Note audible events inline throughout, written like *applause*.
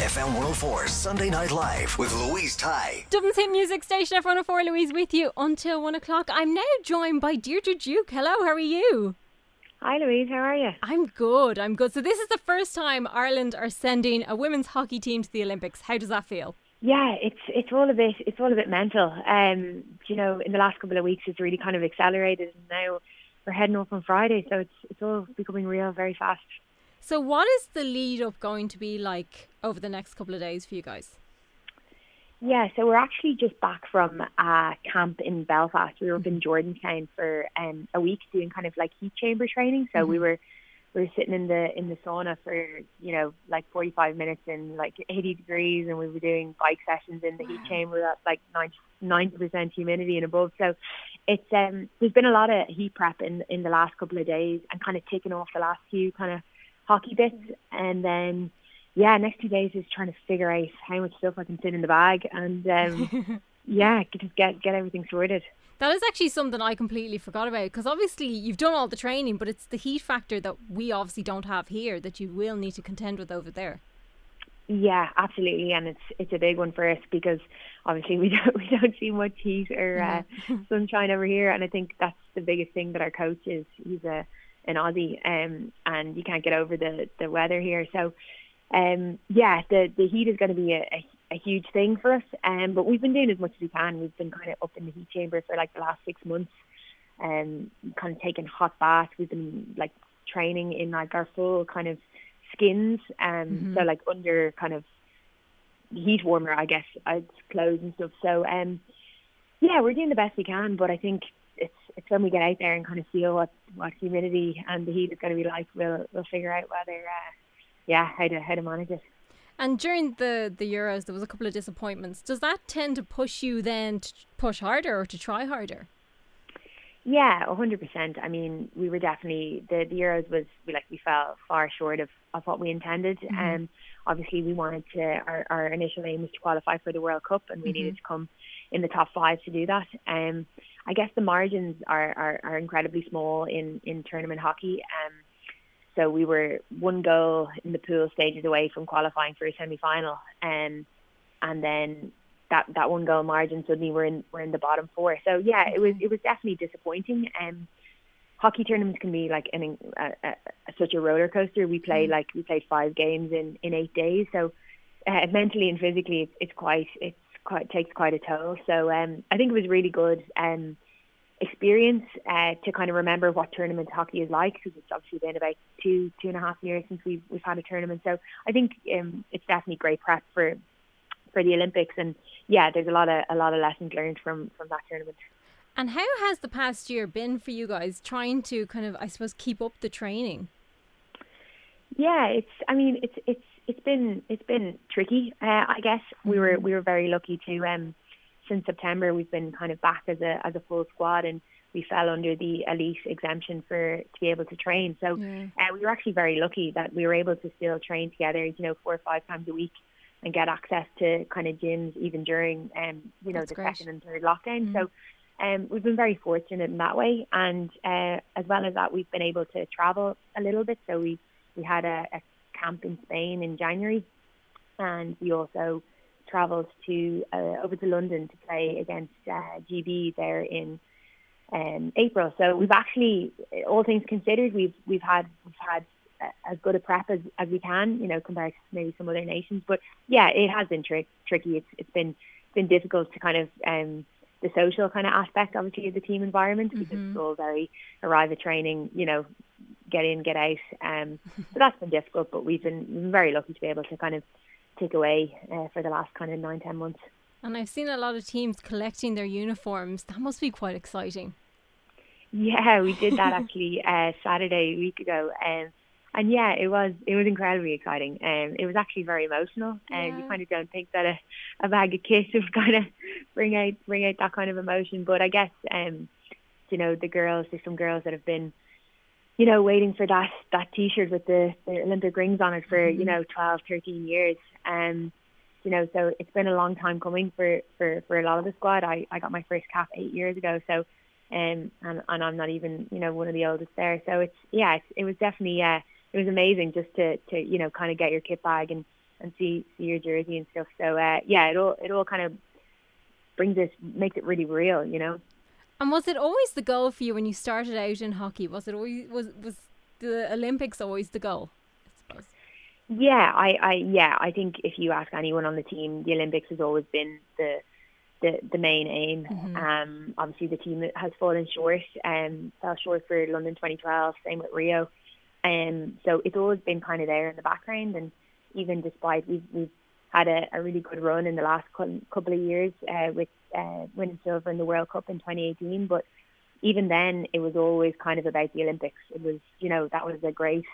FM 104 Sunday Night Live with Louise Ty. Dublin's hit music station FM 104. Louise with you until one o'clock. I'm now joined by Deirdre Duke. Hello, how are you? Hi Louise, how are you? I'm good, I'm good. So this is the first time Ireland are sending a women's hockey team to the Olympics. How does that feel? Yeah, it's it's all a bit it's all a bit mental. Um, you know, in the last couple of weeks, it's really kind of accelerated, and now we're heading off on Friday, so it's it's all becoming real very fast. So what is the lead up going to be like over the next couple of days for you guys? Yeah, so we're actually just back from a camp in Belfast. We were up in Jordanstown for um, a week doing kind of like heat chamber training. So we were we were sitting in the in the sauna for you know like 45 minutes in like 80 degrees, and we were doing bike sessions in the heat chamber at like 90 percent humidity and above. So it's um there's been a lot of heat prep in in the last couple of days, and kind of taking off the last few kind of hockey bits, and then yeah, next two days is trying to figure out how much stuff I can fit in the bag, and um, *laughs* yeah, just get get everything sorted. That is actually something I completely forgot about because obviously you've done all the training, but it's the heat factor that we obviously don't have here that you will need to contend with over there. Yeah, absolutely, and it's it's a big one for us because obviously we *laughs* don't we don't see much heat or uh, *laughs* sunshine over here, and I think that's the biggest thing that our coach is. He's a an Aussie, um, and you can't get over the the weather here. So, um, yeah, the the heat is going to be a, a, a huge thing for us. Um, but we've been doing as much as we can. We've been kind of up in the heat chamber for like the last six months, um, kind of taking hot baths. We've been like training in like our full kind of skins, and um, so like under kind of heat warmer, I guess, uh, clothes and stuff. So, um, yeah, we're doing the best we can. But I think it's when we get out there and kind of feel what what humidity and the heat is going to be like, we'll we'll figure out whether, uh, yeah, how to how to manage it. And during the the Euros, there was a couple of disappointments. Does that tend to push you then to push harder or to try harder? Yeah, a hundred percent. I mean, we were definitely the the Euros was we like we fell far short of of what we intended. And Mm-hmm. um, obviously, we wanted to our our initial aim was to qualify for the World Cup, and we Mm-hmm. needed to come in the top five to do that. Um, I guess the margins are are, are incredibly small in in tournament hockey. Um, so we were one goal in the pool stages away from qualifying for a semi final. Um, and then that that one goal margin suddenly we're in we're in the bottom four. So yeah, it was it was definitely disappointing. Um, hockey tournaments can be like an a, a, such a roller coaster. We play like we played five games in in eight days, so uh, mentally and physically it's it's quite it's quite takes quite a toll. So um, I think it was really good. Um, experience uh, to kind of remember what tournament hockey is like because it's obviously been about two two and a half years since we've we've had a tournament. So I think um, it's definitely great prep for for the Olympics and yeah, there's a lot of a lot of lessons learned from from that tournament. And how has the past year been for you guys trying to kind of I suppose keep up the training? Yeah, it's. I mean, it's it's it's been it's been tricky. Uh, I guess we were we were very lucky to um since September we've been kind of back as a as a full squad and we fell under the elite exemption for to be able to train. So Yeah. uh, we were actually very lucky that we were able to still train together. You know, four or five times a week and get access to kind of gyms even during um you know That's the great. second and third lockdown. So. Um, we've been very fortunate in that way, and uh, as well as that, we've been able to travel a little bit. So we we had a, a camp in Spain in January, and we also travelled to uh, over to London to play against uh, GB there in um, April. So we've actually, all things considered, we've we've had we've had as good a prep as, as we can, you know, compared to maybe some other nations. But yeah, it has been tri- tricky. It's it's been been difficult to kind of um, the social kind of aspect, obviously, of the team environment because mm-hmm. it's all very arrive at training, you know, get in, get out. Um, *laughs* so that's been difficult, but we've been, very lucky to be able to kind of take away uh, for the last kind of nine, ten months. And I've seen a lot of teams collecting their uniforms. That must be quite exciting. Yeah, we did that actually uh, Saturday a week ago, um, and yeah, it was it was incredibly exciting. Um, it was actually very emotional, and um, you kind of don't think that a, a bag of kit *laughs* would kind of bring out bring out that kind of emotion. But I guess um, you know the girls, there's some girls that have been you know, waiting for that that T-shirt with the, the Olympic rings on it for mm-hmm. you know 12, 13 years. Um, you know, so it's been a long time coming for for for a lot of the squad. I I got my first cap eight years ago, so um, and and I'm not even you know one of the oldest there. So it's yeah, it's, it was definitely yeah, uh, it was amazing just to to you know kind of get your kit bag and and see see your jersey and stuff. So uh, yeah, it all it all kind of brings it makes it really real, you know. And was it always the goal for you when you started out in hockey? Was it always was was the Olympics always the goal? I yeah, I, I yeah, I think if you ask anyone on the team, the Olympics has always been the the, the main aim. Mm-hmm. Um, obviously the team has fallen short, um, fell short for London 2012, same with Rio. Um, so it's always been kind of there in the background, and even despite we've we've had a, a really good run in the last couple of years uh, with uh, winning silver in the World Cup in 2018. But even then, it was always kind of about the Olympics. It was, you know, that was a great,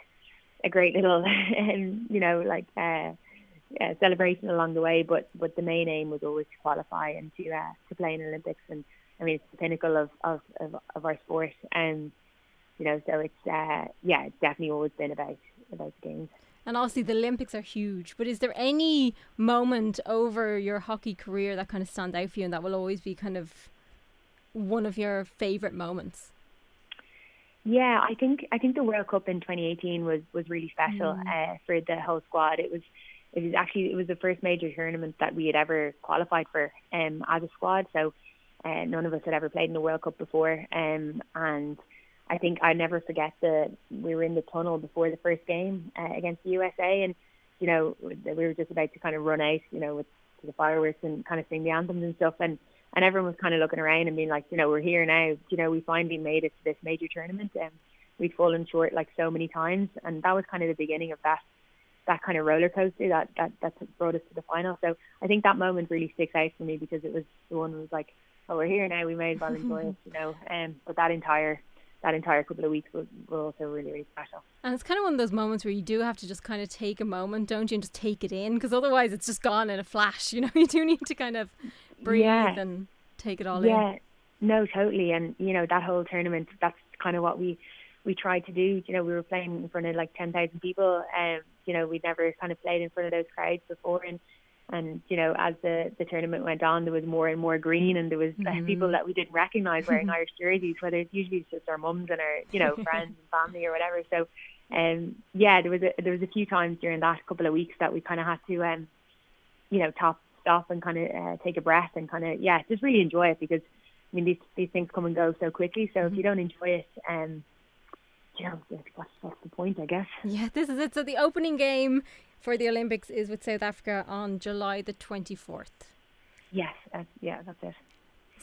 a great little, *laughs* um, you know, like uh, celebration along the way. But but the main aim was always to qualify and to uh, to play in the Olympics. And I mean, it's the pinnacle of of of, of our sport. And you know, so it's uh, yeah, it's definitely always been about about the games. And obviously, the Olympics are huge. But is there any moment over your hockey career that kind of stand out for you and that will always be kind of one of your favourite moments? Yeah, I think I think the World Cup in 2018 was was really special mm. uh, for the whole squad. It was it was actually it was the first major tournament that we had ever qualified for um, as a squad. So uh, none of us had ever played in the World Cup before, um, and I think I never forget the we were in the tunnel before the first game uh, against the USA, and you know we were just about to kind of run out, you know, with the fireworks and kind of sing the anthems and stuff, and and everyone was kind of looking around and being like, you know, we're here now, you know, we finally made it to this major tournament, and we'd fallen short like so many times, and that was kind of the beginning of that that kind of roller coaster that that that brought us to the final. So I think that moment really sticks out for me because it was the one that was like, oh, we're here now, we made well enjoy it, *laughs* you know, um, but that entire that entire couple of weeks were, were also really, really special. And it's kind of one of those moments where you do have to just kind of take a moment, don't you, and just take it in because otherwise it's just gone in a flash. *laughs* You know, you do need to kind of breathe yeah. and take it all yeah. in. Yeah, no, totally. And you know that whole tournament, that's kind of what we we tried to do. You know, we were playing in front of like ten thousand people, and um, you know we'd never kind of played in front of those crowds before, and and you know as the the tournament went on there was more and more green and there was mm-hmm. people that we didn't recognize wearing *laughs* irish jerseys whether it's usually just our mums and our you know *laughs* friends and family or whatever so um yeah there was a there was a few times during that couple of weeks that we kind of had to um you know top stop and kind of uh, take a breath and kind of yeah just really enjoy it because i mean these these things come and go so quickly so mm-hmm. if you don't enjoy it um you know, what's, what's the point, I guess? Yeah, this is it. So the opening game for the Olympics is with South Africa on July the 24th. Yes, uh, yeah, that's it.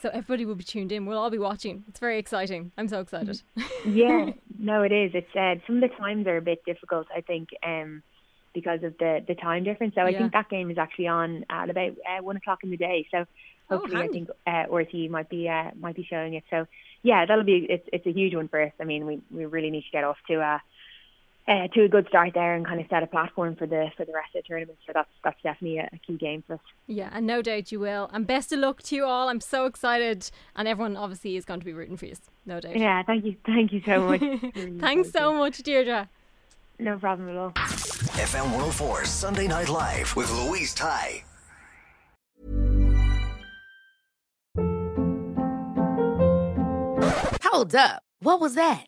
So everybody will be tuned in. We'll all be watching. It's very exciting. I'm so excited. yeah, *laughs* no, it is. It's uh, some of the times are a bit difficult. I think um, because of the the time difference. So I think that game is actually on at about uh, one o'clock in the day. So oh, hopefully, oh, I think uh, RT might be uh, might be showing it. So yeah, that'll be it's it's a huge one for us. I mean, we we really need to get off to a uh, to a good start there and kind of set a platform for the for the rest of the tournament. So that's that's definitely a, a, key game for us. Yeah, and no doubt you will. And best of luck to you all. I'm so excited, and everyone obviously is going to be rooting for you. No doubt. Yeah, thank you, thank you so much. *laughs* Thanks so much, Deirdre. No problem at all. FM 104 Sunday Night Live with Louise Ty. Hold up! What was that?